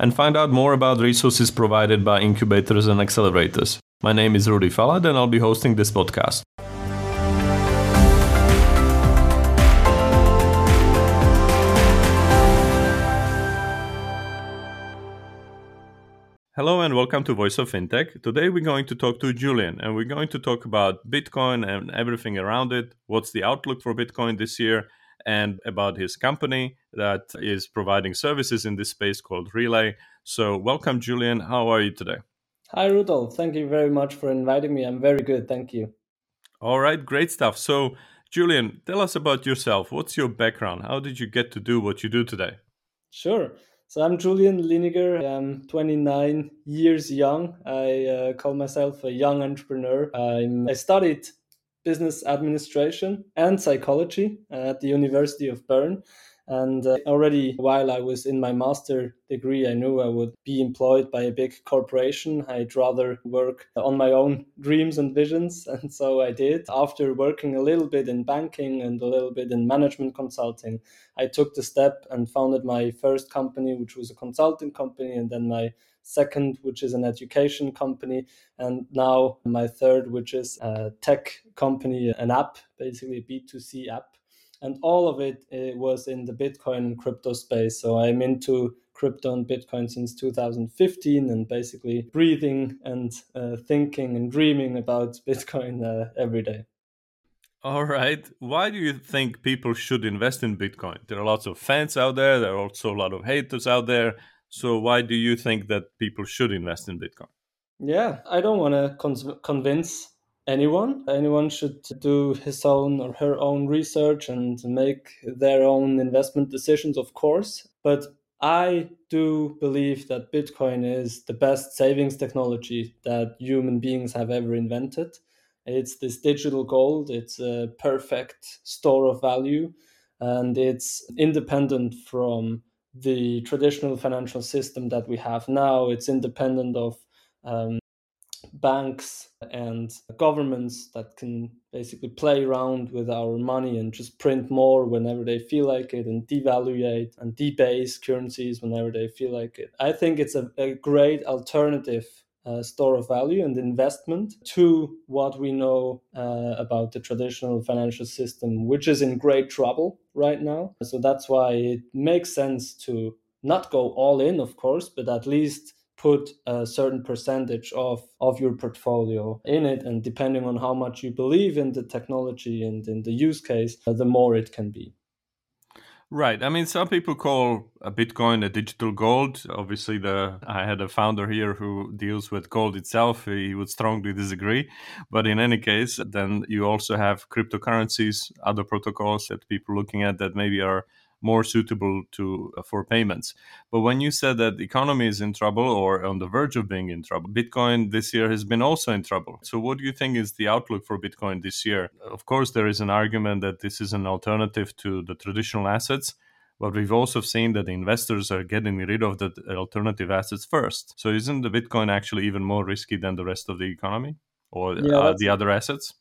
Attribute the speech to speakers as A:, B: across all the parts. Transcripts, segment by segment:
A: and find out more about resources provided by incubators and accelerators. My name is Rudy Falat, and I'll be hosting this podcast. Hello and welcome to Voice of Fintech. Today we're going to talk to Julian and we're going to talk about Bitcoin and everything around it. What's the outlook for Bitcoin this year? And about his company that is providing services in this space called Relai. So, welcome, Julian. How are you today?
B: Hi, Rudolf. Thank you very much for inviting me. I'm very good. Thank you.
A: All right, great stuff. So, Julian, tell us about yourself. What's your background? How did you get to do what you do today?
B: Sure. So I'm Julian Liniger. I'm 29 years young. I uh, call myself a young entrepreneur. I'm, I studied business administration and psychology at the University of Bern. And uh, already while I was in my master degree, I knew I would be employed by a big corporation. I'd rather work on my own dreams and visions. And so I did. After working a little bit in banking and a little bit in management consulting, I took the step and founded my first company, which was a consulting company, and then my second, which is an education company, and now my third, which is a tech company, an app, basically a B2C app and all of it, it was in the Bitcoin and crypto space. So I'm into crypto and Bitcoin since 2015 and basically breathing and uh, thinking and dreaming about Bitcoin uh, every day.
A: All right. Why do you think people should invest in Bitcoin? There are lots of fans out there, there are also a lot of haters out there. So, why do you think that people should invest in Bitcoin?
B: Yeah, I don't want to con- convince anyone. Anyone should do his own or her own research and make their own investment decisions, of course. But I do believe that Bitcoin is the best savings technology that human beings have ever invented. It's this digital gold, it's a perfect store of value, and it's independent from the traditional financial system that we have now. It's independent of um, banks and governments that can basically play around with our money and just print more whenever they feel like it and devaluate and debase currencies whenever they feel like it. I think it's a, a great alternative uh, store of value and investment to what we know uh, about the traditional financial system, which is in great trouble right now. So that's why it makes sense to not go all in, of course, but at least put a certain percentage of of your portfolio in it and depending on how much you believe in the technology and in the use case uh, the more it can be
A: Right. I mean, some people call a Bitcoin a digital gold. Obviously, the I had a founder here who deals with gold itself. He would strongly disagree. But in any case, then you also have cryptocurrencies, other protocols that people looking at that maybe are more suitable to uh, for payments. But when you said that the economy is in trouble or on the verge of being in trouble, Bitcoin this year has been also in trouble. So what do you think is the outlook for Bitcoin this year? Of course, there is an argument that this is an alternative to the traditional assets. But we've also seen that the investors are getting rid of the alternative assets first. So isn't the Bitcoin actually even more risky than the rest of the economy or yeah, uh, the other assets?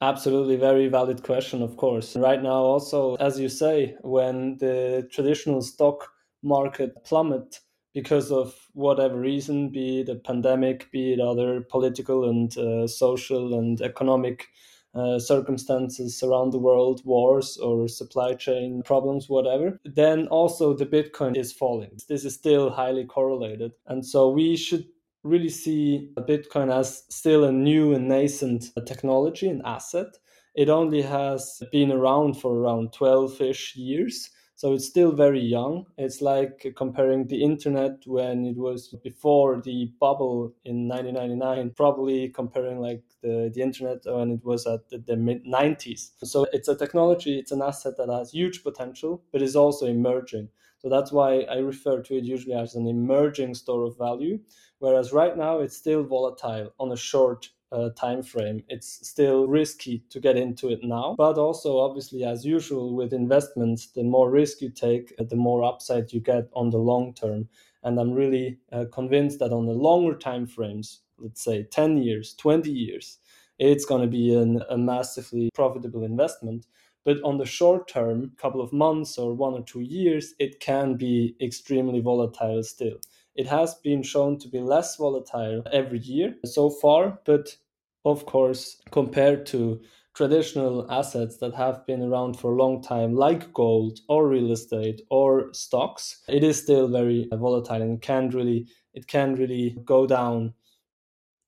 B: Absolutely, very valid question, of course. Right now, also, as you say, when the traditional stock market plummet because of whatever reason, be it a pandemic, be it other political and uh, social and economic uh, circumstances around the world, wars or supply chain problems, whatever, then also the Bitcoin is falling. This is still highly correlated. And so we should really see Bitcoin as still a new and nascent uh, technology and asset. It only has been around for around 12 ish years. So it's still very young. It's like comparing the internet when it was before the bubble in 1999, probably comparing like the, the internet when it was at the, the mid 90s. So it's a technology, it's an asset that has huge potential, but is also emerging. So that's why I refer to it usually as an emerging store of value. Whereas right now it's still volatile on a short uh, time frame. It's still risky to get into it now, but also obviously, as usual with investments, the more risk you take, the more upside you get on the long term. And I'm really uh, convinced that on the longer time frames, let's say 10 years, 20 years, it's going to be an, a massively profitable investment. But on the short term, couple of months or one or two years, it can be extremely volatile still. It has been shown to be less volatile every year so far, but of course, compared to traditional assets that have been around for a long time, like gold or real estate or stocks, it is still very volatile and can really it can really go down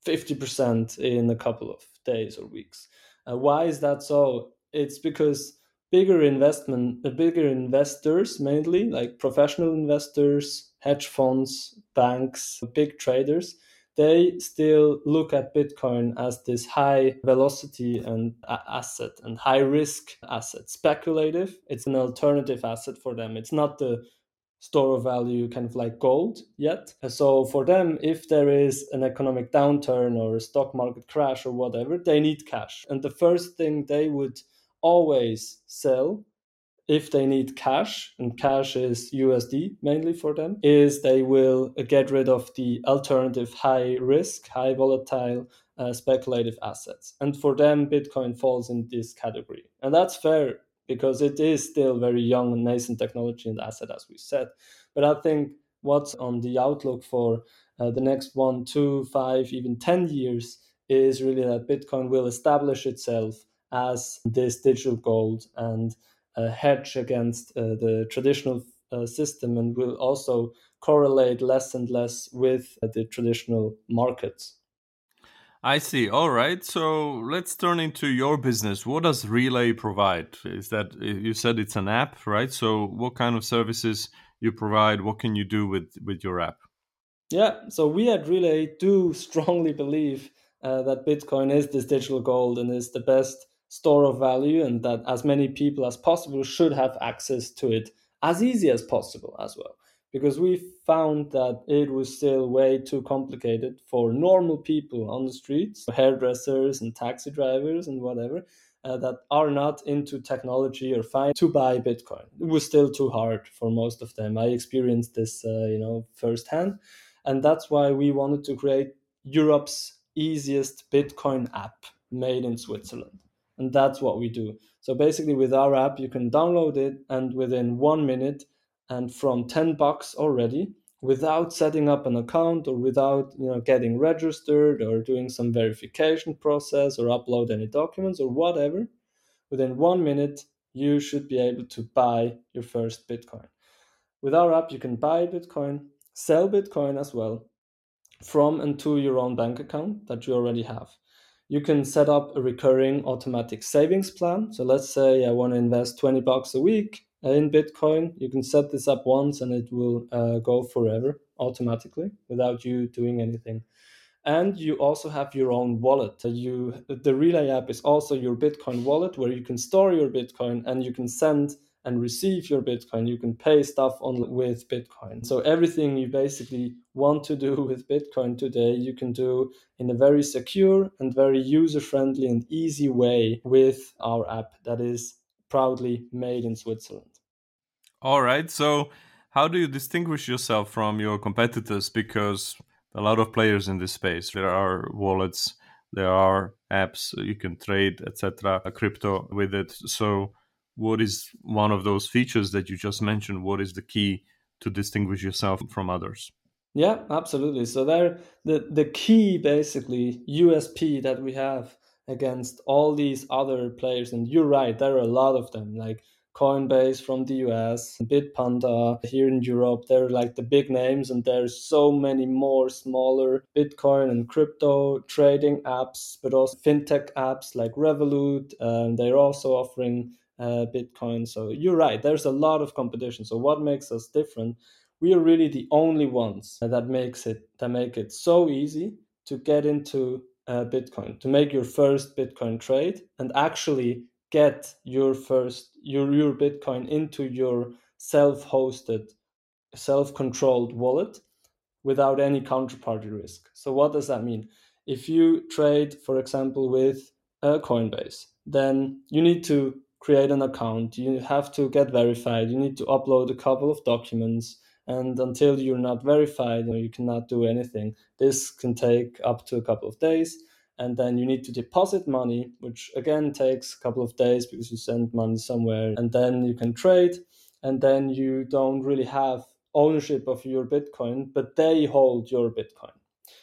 B: 50% in a couple of days or weeks. Uh, why is that so? It's because bigger investment, uh, bigger investors, mainly like professional investors, hedge funds, banks, big traders, they still look at Bitcoin as this high velocity and asset and high risk asset, speculative. It's an alternative asset for them. It's not the store of value kind of like gold yet. So for them, if there is an economic downturn or a stock market crash or whatever, they need cash. And the first thing they would always sell if they need cash, and cash is USD mainly for them, is they will get rid of the alternative high risk, high volatile uh, speculative assets. And for them, Bitcoin falls in this category. And that's fair because it is still very young and nascent technology and asset, as we said. But I think what's on the outlook for uh, the next one, two, five, even 10 years is really that Bitcoin will establish itself as this digital gold and uh, hedge against uh, the traditional uh, system and will also correlate less and less with the traditional markets.
A: I see. All right. So let's turn into your business. What does Relai provide? Is that you said it's an app, right? So what kind of services you provide? What can you do with with your app?
B: Yeah. So we at Relai do strongly believe uh, that Bitcoin is this digital gold and is the best store of value, and that as many people as possible should have access to it as easy as possible as well because we found that it was still way too complicated for normal people on the streets, hairdressers and taxi drivers and whatever, uh, that are not into technology or fine to buy Bitcoin. It was still too hard for most of them. I experienced this, uh, you know, firsthand, and that's why we wanted to create Europe's easiest Bitcoin app made in Switzerland. And that's what we do. So basically, with our app, you can download it, and within one minute, and from 10 bucks already without setting up an account or without you know getting registered or doing some verification process or upload any documents or whatever within 1 minute you should be able to buy your first bitcoin. With our app you can buy bitcoin sell bitcoin as well from and to your own bank account that you already have. You can set up a recurring automatic savings plan. So let's say i want to invest 20 bucks a week in Bitcoin. You can set this up once and it will uh, go forever automatically without you doing anything. And you also have your own wallet. You the Relai app is also your Bitcoin wallet where you can store your Bitcoin and you can send and receive your Bitcoin. You can pay stuff on with Bitcoin. So everything you basically want to do with Bitcoin today, you can do in a very secure and very user-friendly and easy way with our app that is proudly made in Switzerland.
A: All right. So, how do you distinguish yourself from your competitors? Because a lot of players in this space. There are wallets, there are apps you can trade, etc. Crypto with it. So, what is one of those features that you just mentioned? What is the key to distinguish yourself from others?
B: Yeah, absolutely. So there, the the key basically USP that we have against all these other players. And you're right, there are a lot of them, like Coinbase from the US, Bitpanda here in Europe. They're like the big names, and there's so many more smaller Bitcoin and crypto trading apps, but also fintech apps like Revolut. Um, they're also offering uh, Bitcoin. So you're right, there's a lot of competition. So what makes us different? We are really the only ones that makes it that make it so easy to get into uh, Bitcoin, to make your first Bitcoin trade and actually get your first your, your Bitcoin into your self-hosted self controlled wallet without any counterparty risk. So, what does that mean? If you trade, for example, with Coinbase, then you need to create an account, you have to get verified, you need to upload a couple of documents. And until you're not verified, you cannot do anything. This can take up to a couple of days and then you need to deposit money, which again takes a couple of days because you send money somewhere, and then you can trade, and then you don't really have ownership of your Bitcoin, but they hold your Bitcoin.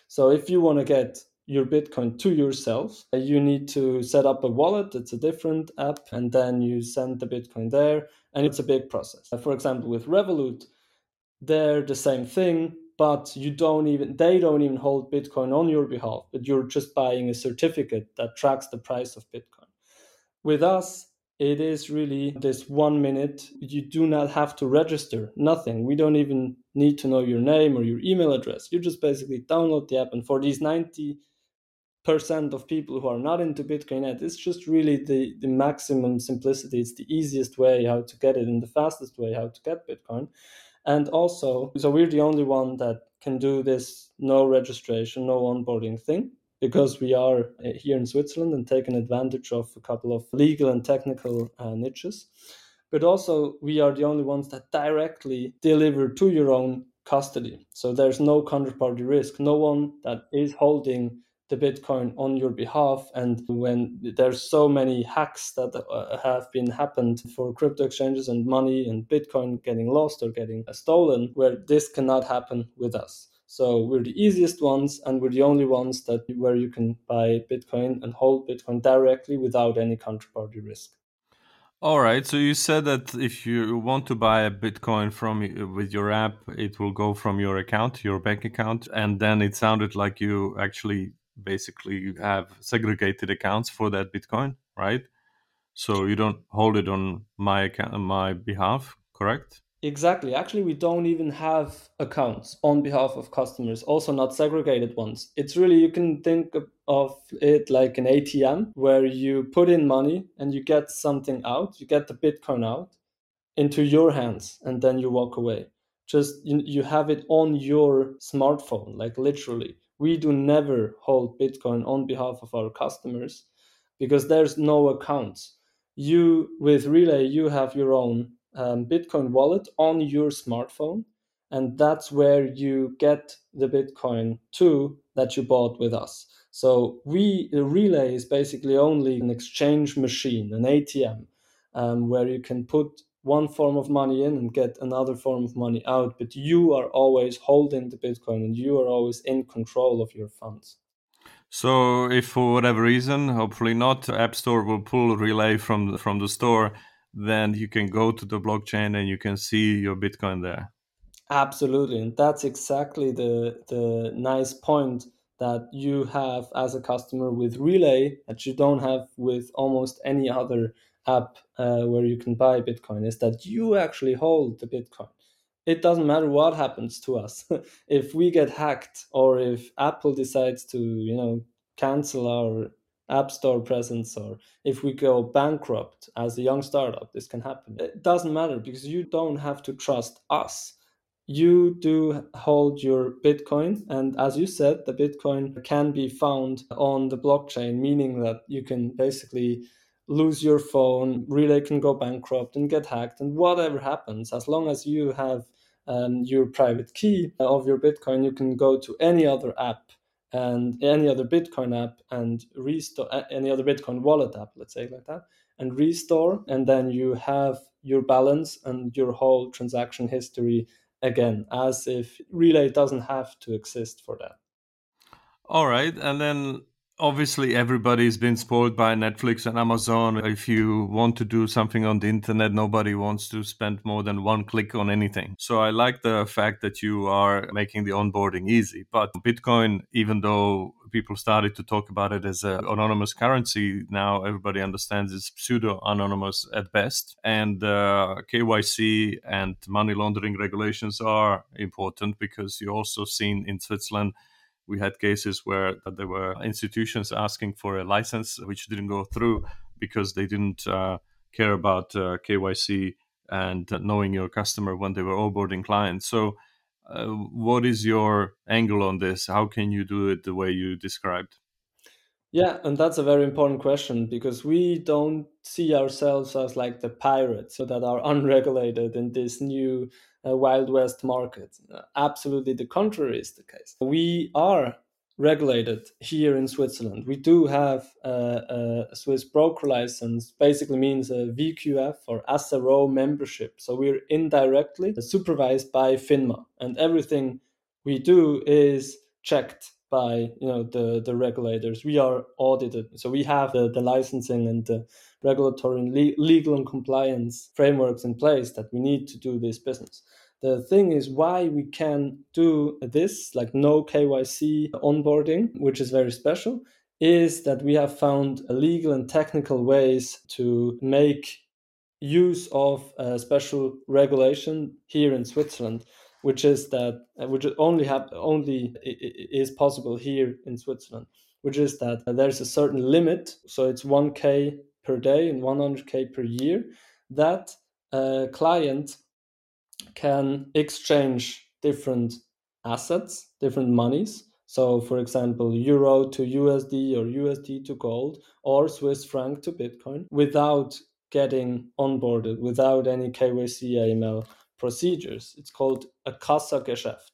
B: So if you want to get your Bitcoin to yourself, you need to set up a wallet. It's a different app, and then you send the Bitcoin there, and it's a big process. For example, with Revolut, they're the same thing but you don't even they don't even hold bitcoin on your behalf but you're just buying a certificate that tracks the price of bitcoin. With us it is really this one minute. You do not have to register nothing. We don't even need to know your name or your email address. You just basically download the app and for these 90 percent of people who are not into bitcoin yet it's just really the the maximum simplicity. It's the easiest way how to get it and the fastest way how to get bitcoin and also, so we're the only one that can do this no registration, no onboarding thing because we are uh, here in Switzerland and taking advantage of a couple of legal and technical uh, niches. But also, we are the only ones that directly deliver to your own custody. So there's no counterparty risk. No one that is holding the Bitcoin on your behalf. And when there's so many hacks that uh, have been happened for crypto exchanges and money and Bitcoin getting lost or getting stolen, where this cannot happen with us. So we're the easiest ones, and we're the only ones that where you can buy Bitcoin and hold Bitcoin directly without any counterparty risk.
A: All right. So you said that if you want to buy a Bitcoin from with your app, it will go from your account, your bank account, and then it sounded like you actually basically you have segregated accounts for that Bitcoin, right? So you don't hold it on my account, on my behalf, correct?
B: Exactly. Actually, we don't even have accounts on behalf of customers, also not segregated ones. It's really, you can think of it like an ATM where you put in money and you get something out, you get the Bitcoin out into your hands, and then you walk away. Just you, you have it on your smartphone, like literally we do never hold Bitcoin on behalf of our customers because there's no accounts. You, with Relai, you have your own um, Bitcoin wallet on your smartphone, and that's where you get the Bitcoin to that you bought with us. So we, the Relai is basically only an exchange machine, an ATM, um, where you can put one form of money in and get another form of money out, but you are always holding the Bitcoin and you are always in control of your funds.
A: So, if for whatever reason, hopefully not, App Store will pull Relai from the, from the store, then you can go to the blockchain and you can see your Bitcoin there.
B: Absolutely, and that's exactly the the nice point that you have as a customer with Relai that you don't have with almost any other app uh, where you can buy Bitcoin is that you actually hold the Bitcoin. It doesn't matter what happens to us. if we get hacked or if Apple decides to, you know, cancel our app store presence or if we go bankrupt as a young startup, this can happen. It doesn't matter because you don't have to trust us. You do hold your Bitcoin. And as you said, the Bitcoin can be found on the blockchain, meaning that you can basically lose your phone, Relai can go bankrupt and get hacked, and whatever happens, as long as you have um, your private key of your Bitcoin, you can go to any other app and any other Bitcoin app and restore any other Bitcoin wallet app, let's say like that, and restore, and then you have your balance and your whole transaction history again, as if Relai doesn't have to exist for that.
A: All right, and then obviously everybody's been spoiled by Netflix and Amazon. If you want to do something on the internet, nobody wants to spend more than one click on anything. So I like the fact that you are making the onboarding easy. But Bitcoin, even though people started to talk about it as an anonymous currency, now everybody understands it's pseudo anonymous at best. And uh, KYC and money laundering regulations are important because you also seen in Switzerland we had cases where there were institutions asking for a license which didn't go through because they didn't uh, care about uh, KYC and knowing your customer when they were onboarding clients. So, uh, what is your angle on this? How can you do it the way you described?
B: Yeah, and that's a very important question because we don't see ourselves as like the pirates that are unregulated in this new Wild West market. Absolutely the contrary is the case. We are regulated here in Switzerland. We do have a, a, Swiss broker license, basically means a VQF or SRO membership. So we're indirectly supervised by FINMA, and everything we do is checked by you know the the regulators. We are audited, so we have the, the licensing and the regulatory and le- legal and compliance frameworks in place that we need to do this business. The thing is why we can do this, like no KYC onboarding, which is very special, is that we have found legal and technical ways to make use of a special regulation here in Switzerland which is that uh, which only have only is possible here in Switzerland, which is that there's a certain limit, so it's 1k per day and 100k per year that a client can exchange different assets, different monies. So, for example, euro to USD or USD to gold or Swiss franc to Bitcoin without getting onboarded, without any KYC AML procedures. It's called a Kassageschäft.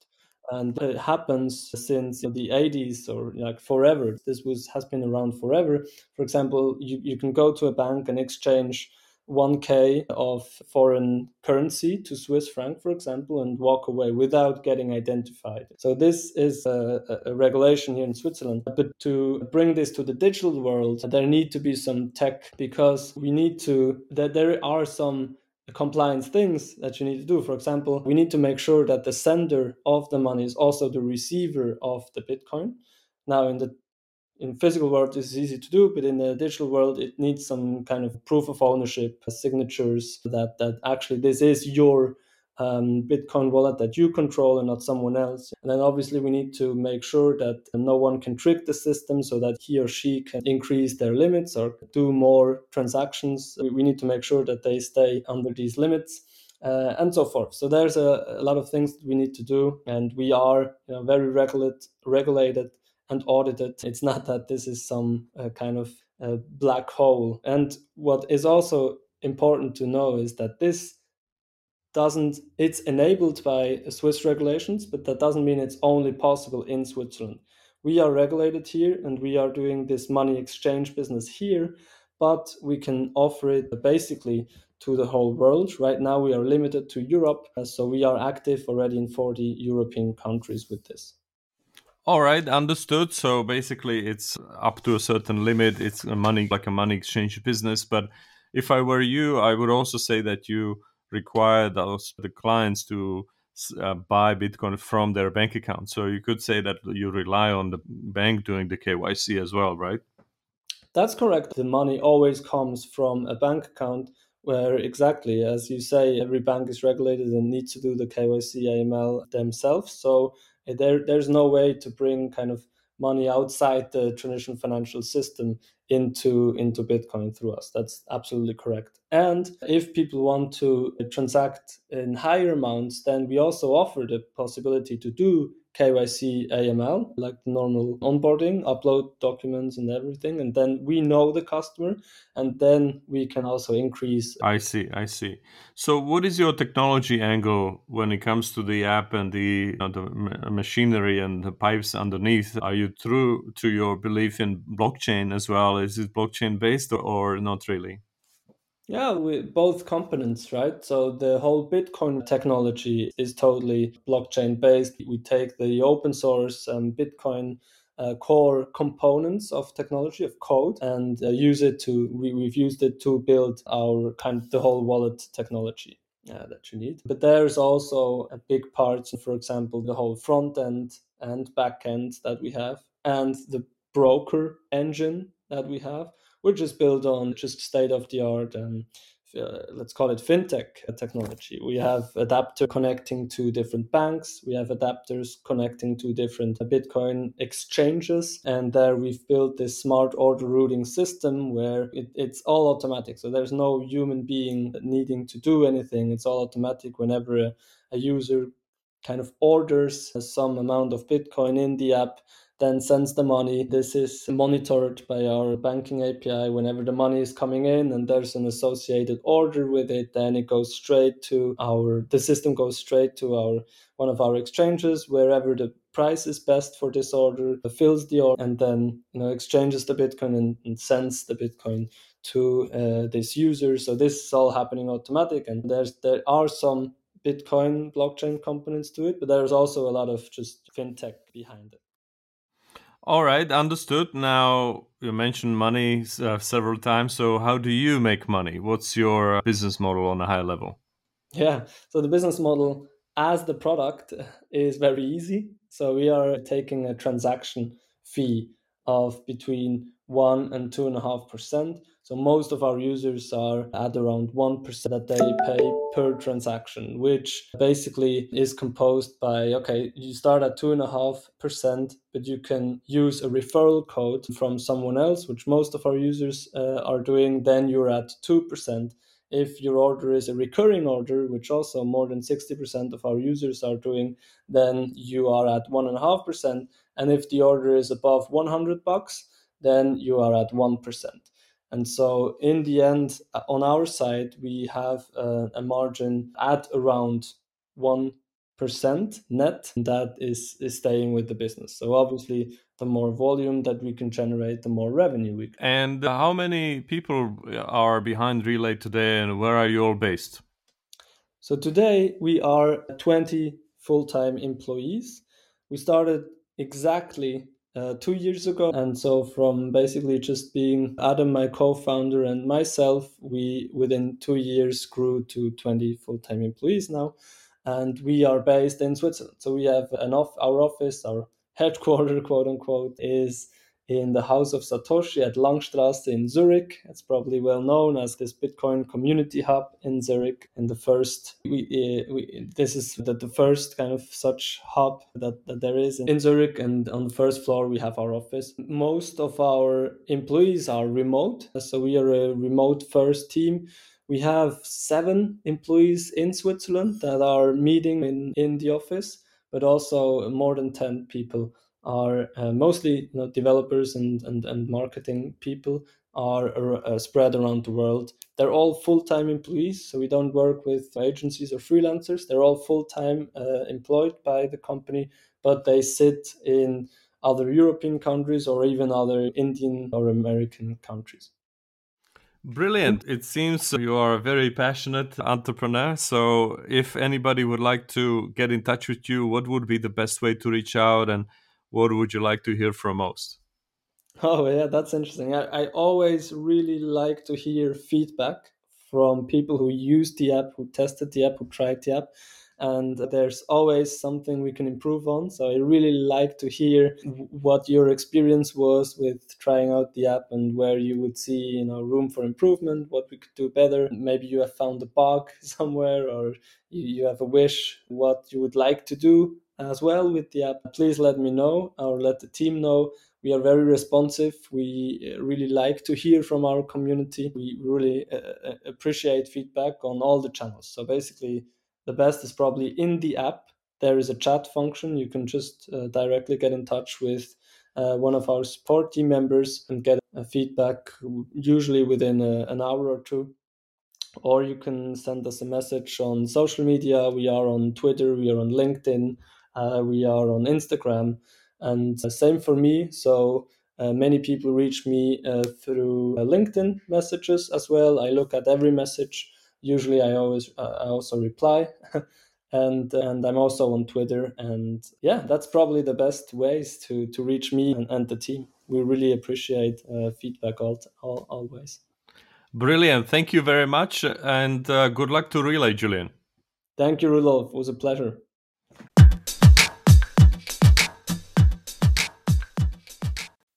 B: And it happens since the 80s or like forever. This was has been around forever. For example, you, you can go to a bank and exchange 1k of foreign currency to Swiss franc, for example, and walk away without getting identified. So, this is a, a, regulation here in Switzerland. But to bring this to the digital world, there need to be some tech because we need to, that there are some compliance things that you need to do. For example, we need to make sure that the sender of the money is also the receiver of the Bitcoin. Now, in the in physical world, this is easy to do, but in the digital world, it needs some kind of proof of ownership, signatures that that actually this is your um, Bitcoin wallet that you control and not someone else. And then obviously we need to make sure that no one can trick the system so that he or she can increase their limits or do more transactions. We need to make sure that they stay under these limits. Uh, and so forth. So there's a, a, lot of things that we need to do, and we are you know, very regulate, regulated and audited. It's not that this is some uh, kind of uh, black hole. And what is also important to know is that this doesn't it's enabled by Swiss regulations, but that doesn't mean it's only possible in Switzerland. We are regulated here and we are doing this money exchange business here, but we can offer it basically to the whole world. Right now we are limited to Europe, so we are active already in 40 European countries with this.
A: All right, understood. So basically, it's up to a certain limit. It's a money like a money exchange business. But if I were you, I would also say that you require those the clients to uh, buy Bitcoin from their bank account. So you could say that you rely on the bank doing the KYC as well, right?
B: That's correct. The money always comes from a bank account where exactly as you say every bank is regulated and needs to do the KYC AML themselves. So eh, there there's no way to bring kind of money outside the traditional financial system into into Bitcoin through us. That's absolutely correct. And if people want to transact in higher amounts, then we also offer the possibility to do KYC AML, like the normal onboarding, upload documents and everything. And then we know the customer and then we can also increase.
A: I see, I see. So, what is your technology angle when it comes to the app and the, you know, the machinery and the pipes underneath? Are you true to your belief in blockchain as well? Is it blockchain based or not really?
B: Yeah, we, both components, right? So the whole Bitcoin technology is totally blockchain based. We take the open source um, Bitcoin uh, core components of technology of code and uh, use it to we, we've used it to build our kind of the whole wallet technology uh, that you need. But there's also a big part, for example, the whole front end and back end that we have, and the broker engine that we have which is built on just state of the art and uh, let's call it fintech technology. We have adapter connecting to different banks. We have adapters connecting to different Bitcoin exchanges. And there we've built this smart order routing system where it, it's all automatic. So there's no human being needing to do anything. It's all automatic whenever a, a user kind of orders some amount of Bitcoin in the app then sends the money. This is monitored by our banking API. Whenever the money is coming in and there's an associated order with it, then it goes straight to our the system goes straight to our one of our exchanges wherever the price is best for this order, fills the order, and then you know exchanges the Bitcoin and, and sends the Bitcoin to uh, this user. So this is all happening automatic, and there's there are some Bitcoin blockchain components to it, but there's also a lot of just fintech behind it.
A: All right, understood. Now, you mentioned money uh, several times. So, how do you make money? What's your uh, business model on a high level?
B: Yeah, so the business model as the product is very easy. So, we are taking a transaction fee of between 1 and 2.5%. So most of our users are at around 1% that they pay per transaction, which basically is composed by okay, you start at 2.5%, but you can use a referral code from someone else, which most of our users uh, are doing. Then you're at 2%. If your order is a recurring order, which also more than 60% of our users are doing, then you are at 1.5%. And if the order is above 100 bucks, then you are at 1%. And so, in the end, uh, on our side, we have a, a margin at around 1% net that is, is staying with the business. So, obviously, the more volume that we can generate, the more revenue we can.
A: And how many people are behind Relai today, and where are you all based?
B: So, today we are 20 full time employees. We started exactly uh, two years ago. And so, from basically just being Adam, my co founder, and myself, we within two years grew to 20 full time employees now. And we are based in Switzerland. So, we have an off, our office, our headquarter, quote unquote, is in the House of Satoshi at Langstrasse in Zurich. It's probably well known as this Bitcoin community hub in Zurich. And the first, we, uh, we this is the, the first kind of such hub that, that there is in Zurich. And on the first floor, we have our office. Most of our employees are remote. So we are a remote first team. We have seven employees in Switzerland that are meeting in, in the office, but also more than 10 people are uh, mostly you know, developers and, and, and marketing people are uh, spread around the world. They're all full time employees, so we don't work with agencies or freelancers. They're all full time uh, employed by the company, but they sit in other European countries or even other Indian or American countries.
A: Brilliant. It seems you are a very passionate entrepreneur. So, if anybody would like to get in touch with you, what would be the best way to reach out and what would you like to hear from most?
B: Oh, yeah, that's interesting. I, I always really like to hear feedback from people who used the app, who tested the app, who tried the app. And there's always something we can improve on. So I really like to hear what your experience was with trying out the app and where you would see, you know, room for improvement, what we could do better. Maybe you have found a bug somewhere or you have a wish, what you would like to do as well with the app, please let me know or let the team know. We are very responsive. We uh, really like to hear from our community. We really uh, uh, appreciate feedback on all the channels. So basically, the best is probably in the app. There is a chat function. You can just uh, directly get in touch with uh, one of our support team members and get feedback, usually within a, an hour or two or you can send us a message on social media. We are on Twitter, we are on LinkedIn, uh, we are on Instagram, and same for me. So uh, many people reach me uh, through LinkedIn messages as well. I look at every message. Usually, I always I also reply. and and I'm also on Twitter. And yeah, that's probably the best ways to to reach me and, and the team. We really appreciate uh, feedback all, all, always.
A: Brilliant. Thank you very much, and uh, good luck to Relai, Julian.
B: Thank you, Rudolf. It was a pleasure.